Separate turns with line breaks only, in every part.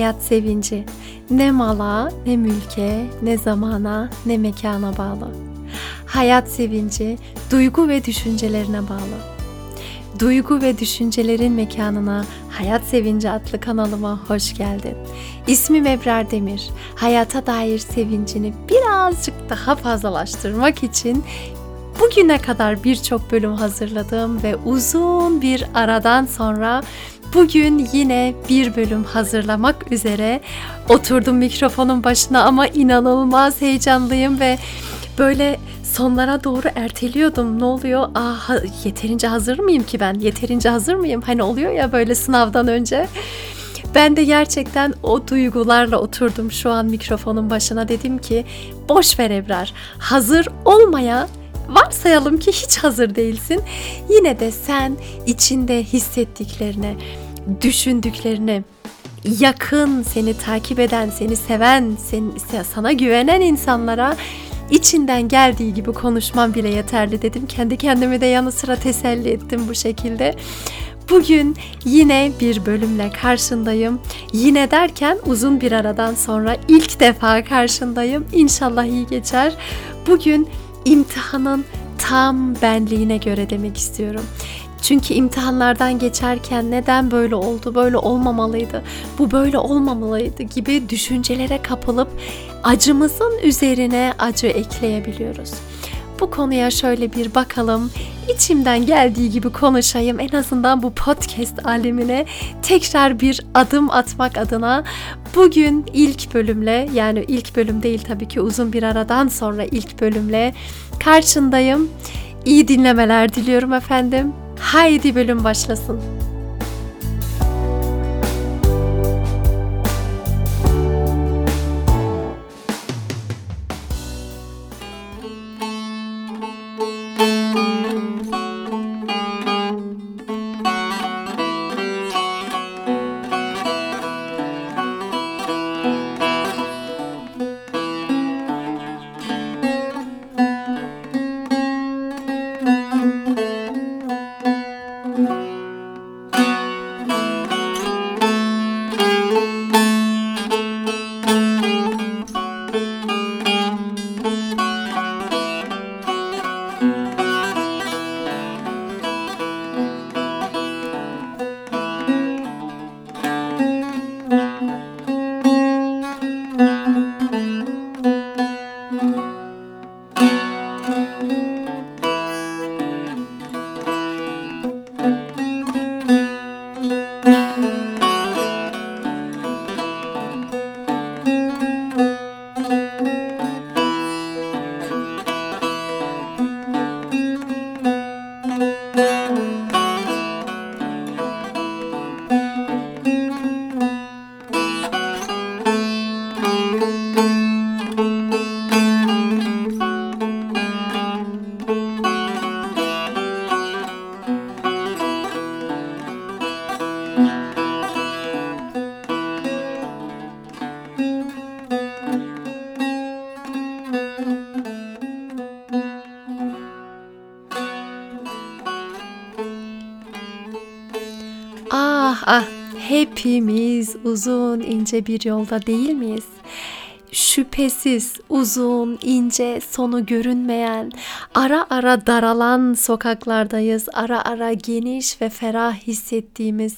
hayat sevinci ne mala, ne mülke, ne zamana, ne mekana bağlı. Hayat sevinci duygu ve düşüncelerine bağlı. Duygu ve düşüncelerin mekanına Hayat Sevinci adlı kanalıma hoş geldin. İsmim Ebrar Demir. Hayata dair sevincini birazcık daha fazlalaştırmak için bugüne kadar birçok bölüm hazırladım ve uzun bir aradan sonra Bugün yine bir bölüm hazırlamak üzere oturdum mikrofonun başına ama inanılmaz heyecanlıyım ve böyle sonlara doğru erteliyordum. Ne oluyor? Aa yeterince hazır mıyım ki ben? Yeterince hazır mıyım? Hani oluyor ya böyle sınavdan önce. Ben de gerçekten o duygularla oturdum şu an mikrofonun başına dedim ki boş ver Ebrar. Hazır olmaya varsayalım ki hiç hazır değilsin. Yine de sen içinde hissettiklerine, düşündüklerine, yakın, seni takip eden, seni seven, seni, sana güvenen insanlara içinden geldiği gibi konuşmam bile yeterli dedim. Kendi kendime de yanı sıra teselli ettim bu şekilde. Bugün yine bir bölümle karşındayım. Yine derken uzun bir aradan sonra ilk defa karşındayım. İnşallah iyi geçer. Bugün imtihanın tam benliğine göre demek istiyorum. Çünkü imtihanlardan geçerken neden böyle oldu, böyle olmamalıydı, bu böyle olmamalıydı gibi düşüncelere kapılıp acımızın üzerine acı ekleyebiliyoruz. Bu konuya şöyle bir bakalım. İçimden geldiği gibi konuşayım. En azından bu podcast alemine tekrar bir adım atmak adına bugün ilk bölümle yani ilk bölüm değil tabii ki uzun bir aradan sonra ilk bölümle karşındayım. İyi dinlemeler diliyorum efendim. Haydi bölüm başlasın. Ah ah hepimiz uzun ince bir yolda değil miyiz? Şüphesiz uzun, ince, sonu görünmeyen, ara ara daralan sokaklardayız. Ara ara geniş ve ferah hissettiğimiz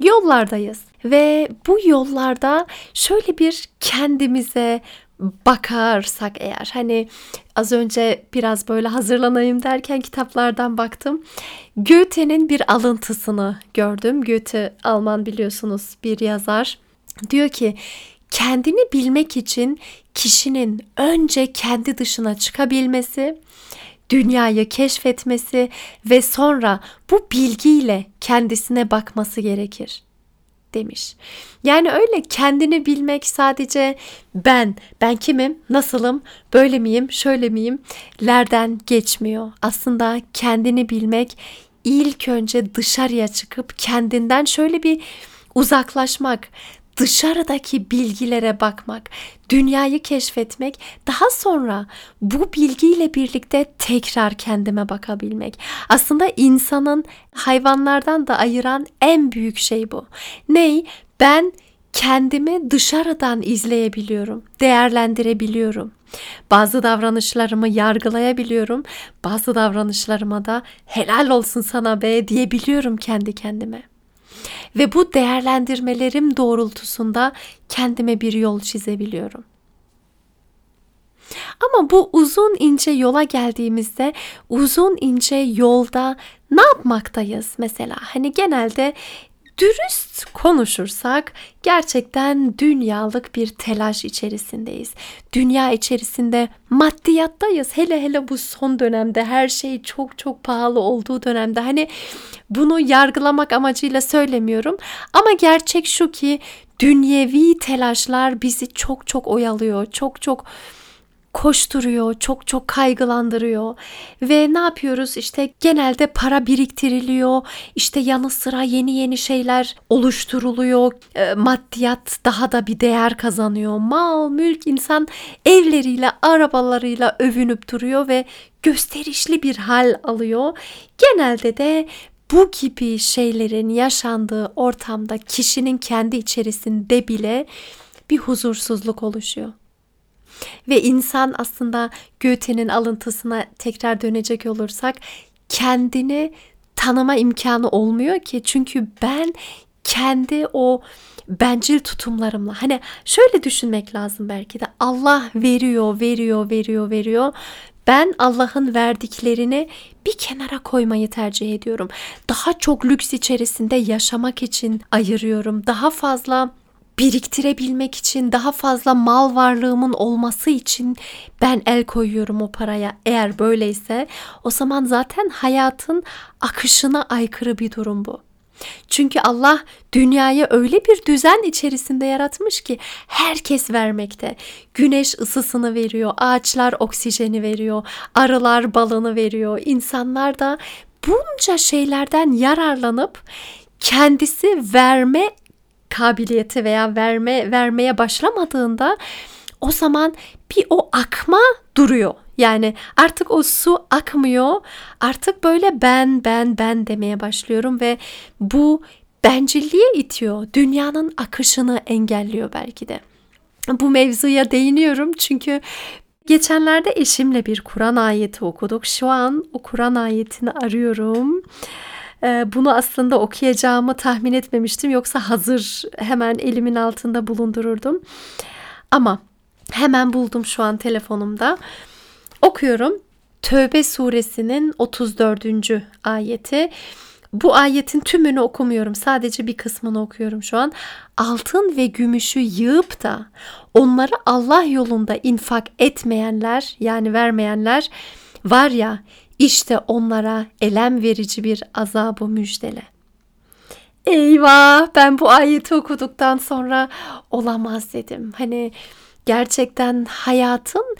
yollardayız. Ve bu yollarda şöyle bir kendimize bakarsak eğer hani az önce biraz böyle hazırlanayım derken kitaplardan baktım. Goethe'nin bir alıntısını gördüm. Goethe Alman biliyorsunuz bir yazar. Diyor ki kendini bilmek için kişinin önce kendi dışına çıkabilmesi, dünyayı keşfetmesi ve sonra bu bilgiyle kendisine bakması gerekir demiş. Yani öyle kendini bilmek sadece ben, ben kimim, nasılım, böyle miyim, şöyle miyim lerden geçmiyor. Aslında kendini bilmek ilk önce dışarıya çıkıp kendinden şöyle bir uzaklaşmak, dışarıdaki bilgilere bakmak, dünyayı keşfetmek, daha sonra bu bilgiyle birlikte tekrar kendime bakabilmek. Aslında insanın hayvanlardan da ayıran en büyük şey bu. Ney? Ben kendimi dışarıdan izleyebiliyorum, değerlendirebiliyorum. Bazı davranışlarımı yargılayabiliyorum. Bazı davranışlarıma da helal olsun sana be diyebiliyorum kendi kendime. Ve bu değerlendirmelerim doğrultusunda kendime bir yol çizebiliyorum. Ama bu uzun ince yola geldiğimizde uzun ince yolda ne yapmaktayız mesela? Hani genelde dürüst konuşursak gerçekten dünyalık bir telaş içerisindeyiz. Dünya içerisinde maddiyattayız. Hele hele bu son dönemde her şey çok çok pahalı olduğu dönemde hani bunu yargılamak amacıyla söylemiyorum ama gerçek şu ki dünyevi telaşlar bizi çok çok oyalıyor. Çok çok koşturuyor, çok çok kaygılandırıyor. Ve ne yapıyoruz? İşte genelde para biriktiriliyor. İşte yanı sıra yeni yeni şeyler oluşturuluyor. E, maddiyat daha da bir değer kazanıyor. Mal, mülk, insan evleriyle, arabalarıyla övünüp duruyor ve gösterişli bir hal alıyor. Genelde de bu gibi şeylerin yaşandığı ortamda kişinin kendi içerisinde bile bir huzursuzluk oluşuyor. Ve insan aslında Goethe'nin alıntısına tekrar dönecek olursak kendini tanıma imkanı olmuyor ki. Çünkü ben kendi o bencil tutumlarımla hani şöyle düşünmek lazım belki de Allah veriyor, veriyor, veriyor, veriyor. Ben Allah'ın verdiklerini bir kenara koymayı tercih ediyorum. Daha çok lüks içerisinde yaşamak için ayırıyorum. Daha fazla biriktirebilmek için daha fazla mal varlığımın olması için ben el koyuyorum o paraya. Eğer böyleyse o zaman zaten hayatın akışına aykırı bir durum bu. Çünkü Allah dünyayı öyle bir düzen içerisinde yaratmış ki herkes vermekte. Güneş ısısını veriyor, ağaçlar oksijeni veriyor, arılar balını veriyor. İnsanlar da bunca şeylerden yararlanıp kendisi verme kabiliyeti veya verme vermeye başlamadığında o zaman bir o akma duruyor. Yani artık o su akmıyor. Artık böyle ben ben ben demeye başlıyorum ve bu bencilliğe itiyor. Dünyanın akışını engelliyor belki de. Bu mevzuya değiniyorum çünkü geçenlerde eşimle bir Kur'an ayeti okuduk. Şu an o Kur'an ayetini arıyorum. Ee, bunu aslında okuyacağımı tahmin etmemiştim. Yoksa hazır hemen elimin altında bulundururdum. Ama hemen buldum şu an telefonumda. Okuyorum. Tövbe suresinin 34. ayeti. Bu ayetin tümünü okumuyorum. Sadece bir kısmını okuyorum şu an. Altın ve gümüşü yığıp da onları Allah yolunda infak etmeyenler yani vermeyenler var ya işte onlara elem verici bir azabı müjdele. Eyvah ben bu ayeti okuduktan sonra olamaz dedim. Hani gerçekten hayatın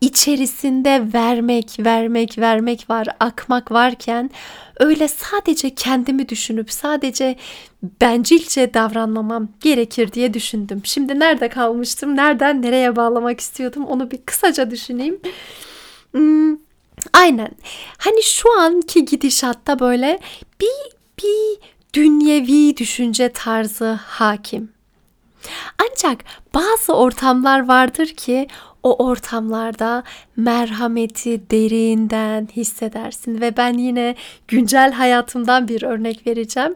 içerisinde vermek, vermek, vermek var, akmak varken öyle sadece kendimi düşünüp sadece bencilce davranmamam gerekir diye düşündüm. Şimdi nerede kalmıştım? Nereden nereye bağlamak istiyordum? Onu bir kısaca düşüneyim. Hmm, Aynen. Hani şu anki gidişatta böyle bir bir dünyevi düşünce tarzı hakim. Ancak bazı ortamlar vardır ki o ortamlarda merhameti derinden hissedersin ve ben yine güncel hayatımdan bir örnek vereceğim.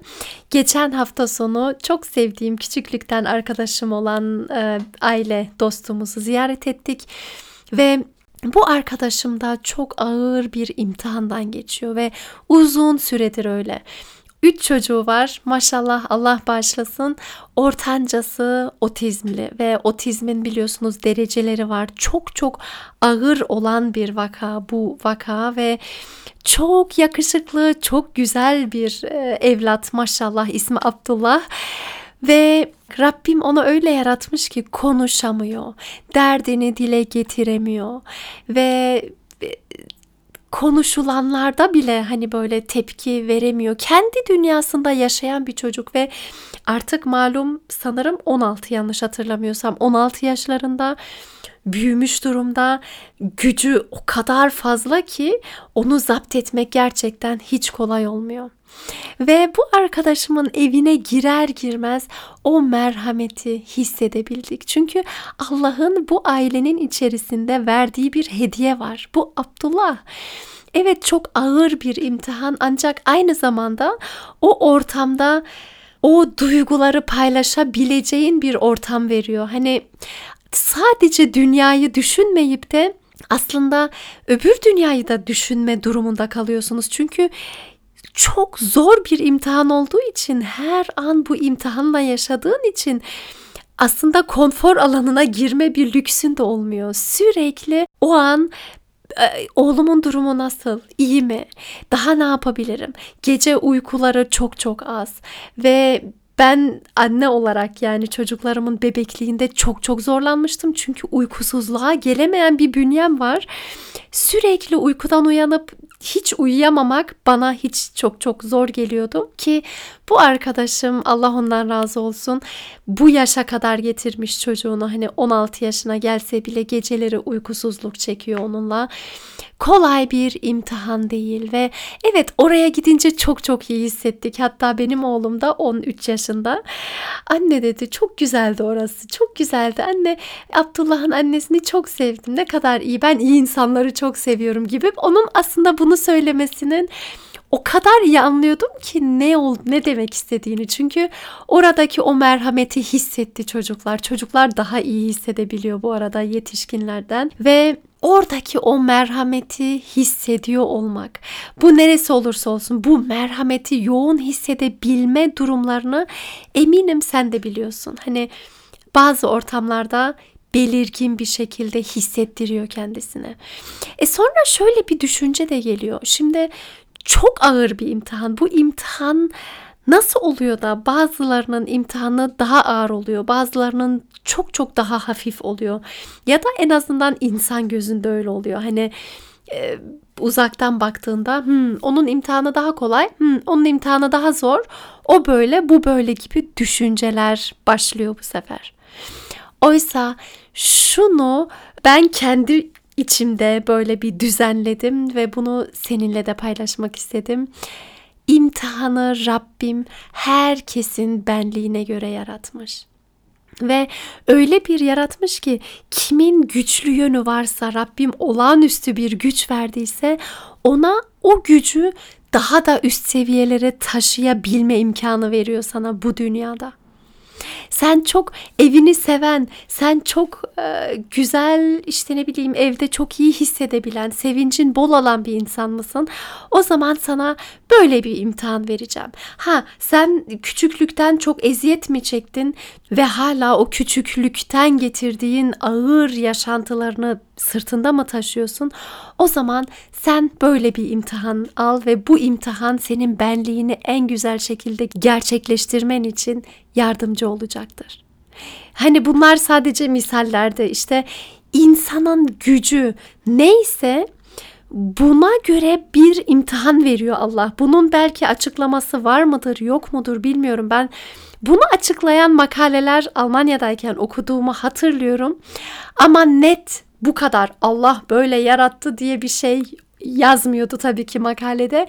Geçen hafta sonu çok sevdiğim küçüklükten arkadaşım olan e, aile dostumuzu ziyaret ettik ve bu arkadaşım da çok ağır bir imtihandan geçiyor ve uzun süredir öyle. Üç çocuğu var maşallah Allah bağışlasın. Ortancası otizmli ve otizmin biliyorsunuz dereceleri var. Çok çok ağır olan bir vaka bu vaka ve çok yakışıklı, çok güzel bir e, evlat maşallah ismi Abdullah. Ve Rabbim onu öyle yaratmış ki konuşamıyor. Derdini dile getiremiyor. Ve e, konuşulanlarda bile hani böyle tepki veremiyor. Kendi dünyasında yaşayan bir çocuk ve artık malum sanırım 16 yanlış hatırlamıyorsam 16 yaşlarında büyümüş durumda. Gücü o kadar fazla ki onu zapt etmek gerçekten hiç kolay olmuyor. Ve bu arkadaşımın evine girer girmez o merhameti hissedebildik. Çünkü Allah'ın bu ailenin içerisinde verdiği bir hediye var. Bu Abdullah. Evet çok ağır bir imtihan ancak aynı zamanda o ortamda o duyguları paylaşabileceğin bir ortam veriyor. Hani sadece dünyayı düşünmeyip de aslında öbür dünyayı da düşünme durumunda kalıyorsunuz. Çünkü çok zor bir imtihan olduğu için her an bu imtihanla yaşadığın için aslında konfor alanına girme bir lüksün de olmuyor. Sürekli o an oğlumun durumu nasıl? İyi mi? Daha ne yapabilirim? Gece uykuları çok çok az ve ben anne olarak yani çocuklarımın bebekliğinde çok çok zorlanmıştım. Çünkü uykusuzluğa gelemeyen bir bünyem var. Sürekli uykudan uyanıp hiç uyuyamamak bana hiç çok çok zor geliyordu ki bu arkadaşım Allah ondan razı olsun bu yaşa kadar getirmiş çocuğunu hani 16 yaşına gelse bile geceleri uykusuzluk çekiyor onunla. Kolay bir imtihan değil ve evet oraya gidince çok çok iyi hissettik. Hatta benim oğlum da 13 yaşında. Anne dedi çok güzeldi orası. Çok güzeldi. Anne Abdullah'ın annesini çok sevdim. Ne kadar iyi. Ben iyi insanları çok seviyorum gibi. Onun aslında bunu söylemesinin o kadar iyi anlıyordum ki ne ol ne demek istediğini. Çünkü oradaki o merhameti hissetti çocuklar. Çocuklar daha iyi hissedebiliyor bu arada yetişkinlerden ve oradaki o merhameti hissediyor olmak. Bu neresi olursa olsun bu merhameti yoğun hissedebilme durumlarını eminim sen de biliyorsun. Hani bazı ortamlarda belirgin bir şekilde hissettiriyor kendisine. E sonra şöyle bir düşünce de geliyor. Şimdi çok ağır bir imtihan. Bu imtihan nasıl oluyor da bazılarının imtihanı daha ağır oluyor, bazılarının çok çok daha hafif oluyor. Ya da en azından insan gözünde öyle oluyor. Hani e, uzaktan baktığında hmm, onun imtihanı daha kolay, hmm, onun imtihanı daha zor. O böyle, bu böyle gibi düşünceler başlıyor bu sefer. Oysa şunu ben kendi içimde böyle bir düzenledim ve bunu seninle de paylaşmak istedim. İmtihanı Rabbim herkesin benliğine göre yaratmış. Ve öyle bir yaratmış ki kimin güçlü yönü varsa Rabbim olağanüstü bir güç verdiyse ona o gücü daha da üst seviyelere taşıyabilme imkanı veriyor sana bu dünyada. Sen çok evini seven, sen çok e, güzel işte ne bileyim evde çok iyi hissedebilen, sevincin bol alan bir insan mısın? O zaman sana böyle bir imtihan vereceğim. Ha sen küçüklükten çok eziyet mi çektin ve hala o küçüklükten getirdiğin ağır yaşantılarını sırtında mı taşıyorsun? O zaman sen böyle bir imtihan al ve bu imtihan senin benliğini en güzel şekilde gerçekleştirmen için yardımcı olacaktır. Hani bunlar sadece misallerde işte insanın gücü neyse buna göre bir imtihan veriyor Allah. Bunun belki açıklaması var mıdır, yok mudur bilmiyorum. Ben bunu açıklayan makaleler Almanya'dayken okuduğumu hatırlıyorum. Ama net bu kadar Allah böyle yarattı diye bir şey yazmıyordu tabii ki makalede.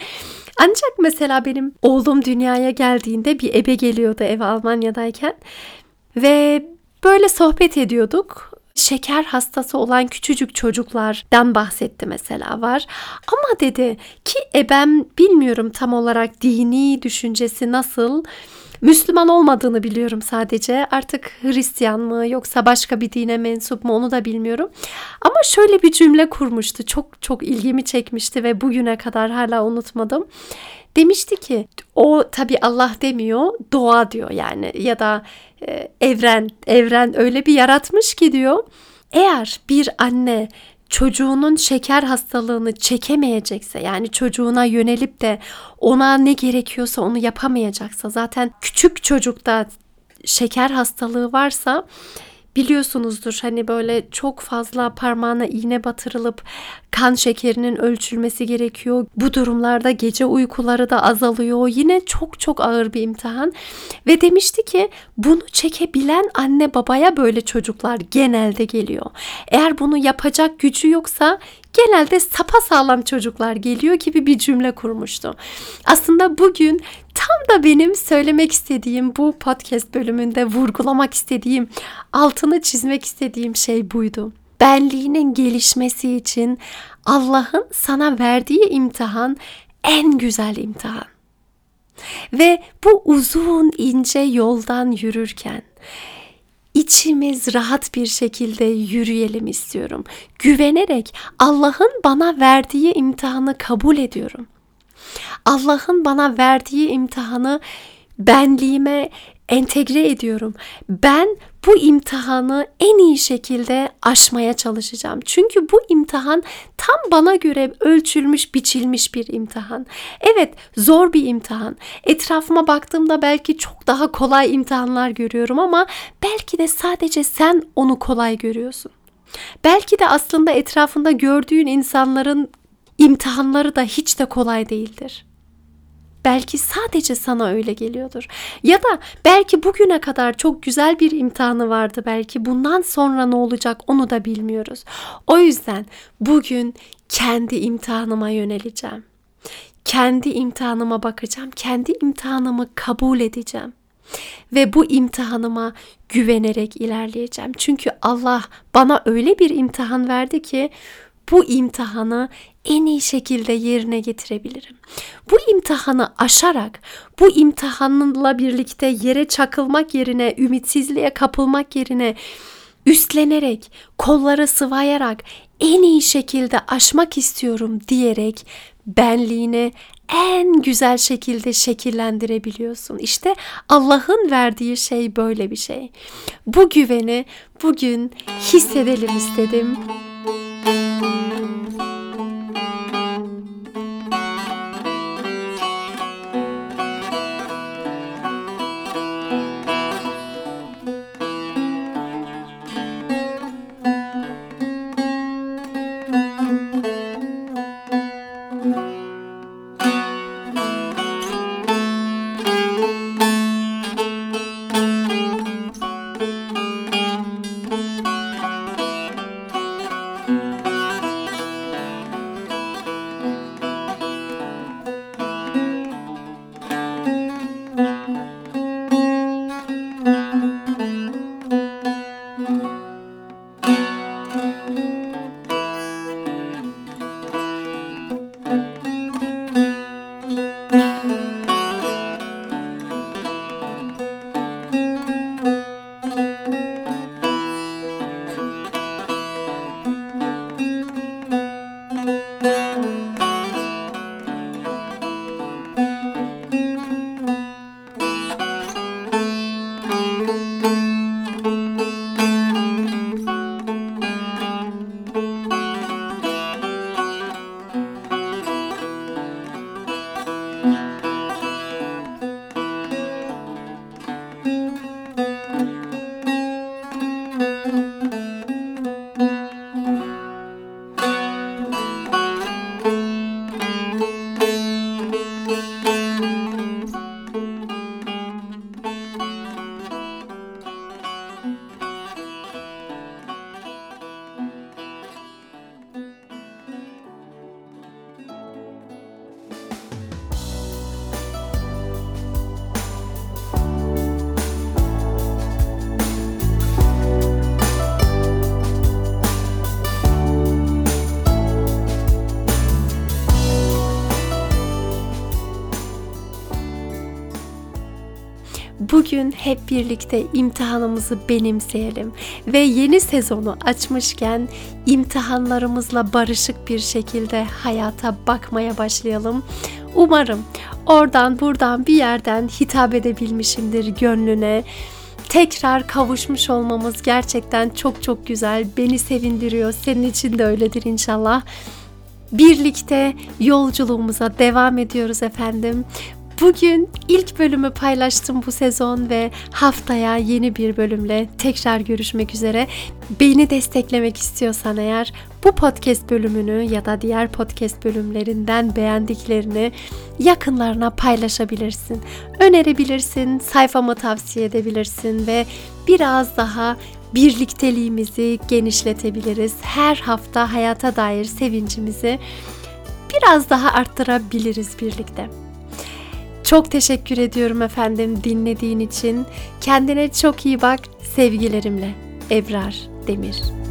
Ancak mesela benim oğlum dünyaya geldiğinde bir ebe geliyordu eve Almanya'dayken ve böyle sohbet ediyorduk. Şeker hastası olan küçücük çocuklardan bahsetti mesela var. Ama dedi ki ebem bilmiyorum tam olarak dini düşüncesi nasıl Müslüman olmadığını biliyorum sadece. Artık Hristiyan mı yoksa başka bir dine mensup mu onu da bilmiyorum. Ama şöyle bir cümle kurmuştu. Çok çok ilgimi çekmişti ve bugüne kadar hala unutmadım. Demişti ki o tabi Allah demiyor doğa diyor yani ya da e, evren evren öyle bir yaratmış ki diyor. Eğer bir anne çocuğunun şeker hastalığını çekemeyecekse yani çocuğuna yönelip de ona ne gerekiyorsa onu yapamayacaksa zaten küçük çocukta şeker hastalığı varsa biliyorsunuzdur hani böyle çok fazla parmağına iğne batırılıp kan şekerinin ölçülmesi gerekiyor. Bu durumlarda gece uykuları da azalıyor. Yine çok çok ağır bir imtihan. Ve demişti ki bunu çekebilen anne babaya böyle çocuklar genelde geliyor. Eğer bunu yapacak gücü yoksa genelde sapa sağlam çocuklar geliyor gibi bir cümle kurmuştu. Aslında bugün tam da benim söylemek istediğim bu podcast bölümünde vurgulamak istediğim, altını çizmek istediğim şey buydu. Benliğinin gelişmesi için Allah'ın sana verdiği imtihan en güzel imtihan. Ve bu uzun ince yoldan yürürken içimiz rahat bir şekilde yürüyelim istiyorum. Güvenerek Allah'ın bana verdiği imtihanı kabul ediyorum. Allah'ın bana verdiği imtihanı benliğime entegre ediyorum. Ben bu imtihanı en iyi şekilde aşmaya çalışacağım. Çünkü bu imtihan tam bana göre ölçülmüş, biçilmiş bir imtihan. Evet, zor bir imtihan. Etrafıma baktığımda belki çok daha kolay imtihanlar görüyorum ama belki de sadece sen onu kolay görüyorsun. Belki de aslında etrafında gördüğün insanların imtihanları da hiç de kolay değildir. Belki sadece sana öyle geliyordur. Ya da belki bugüne kadar çok güzel bir imtihanı vardı belki. Bundan sonra ne olacak onu da bilmiyoruz. O yüzden bugün kendi imtihanıma yöneleceğim. Kendi imtihanıma bakacağım. Kendi imtihanımı kabul edeceğim. Ve bu imtihanıma güvenerek ilerleyeceğim. Çünkü Allah bana öyle bir imtihan verdi ki bu imtihanı en iyi şekilde yerine getirebilirim. Bu imtihanı aşarak, bu imtihanla birlikte yere çakılmak yerine, ümitsizliğe kapılmak yerine üstlenerek, kolları sıvayarak en iyi şekilde aşmak istiyorum diyerek benliğini en güzel şekilde şekillendirebiliyorsun. İşte Allah'ın verdiği şey böyle bir şey. Bu güveni bugün hissedelim istedim. Bugün hep birlikte imtihanımızı benimseyelim ve yeni sezonu açmışken imtihanlarımızla barışık bir şekilde hayata bakmaya başlayalım. Umarım oradan buradan bir yerden hitap edebilmişimdir gönlüne tekrar kavuşmuş olmamız gerçekten çok çok güzel. Beni sevindiriyor. Senin için de öyledir inşallah. Birlikte yolculuğumuza devam ediyoruz efendim. Bugün ilk bölümü paylaştım bu sezon ve haftaya yeni bir bölümle tekrar görüşmek üzere. Beni desteklemek istiyorsan eğer bu podcast bölümünü ya da diğer podcast bölümlerinden beğendiklerini yakınlarına paylaşabilirsin. Önerebilirsin, sayfamı tavsiye edebilirsin ve biraz daha birlikteliğimizi genişletebiliriz. Her hafta hayata dair sevincimizi biraz daha arttırabiliriz birlikte. Çok teşekkür ediyorum efendim dinlediğin için. Kendine çok iyi bak. Sevgilerimle. Ebrar Demir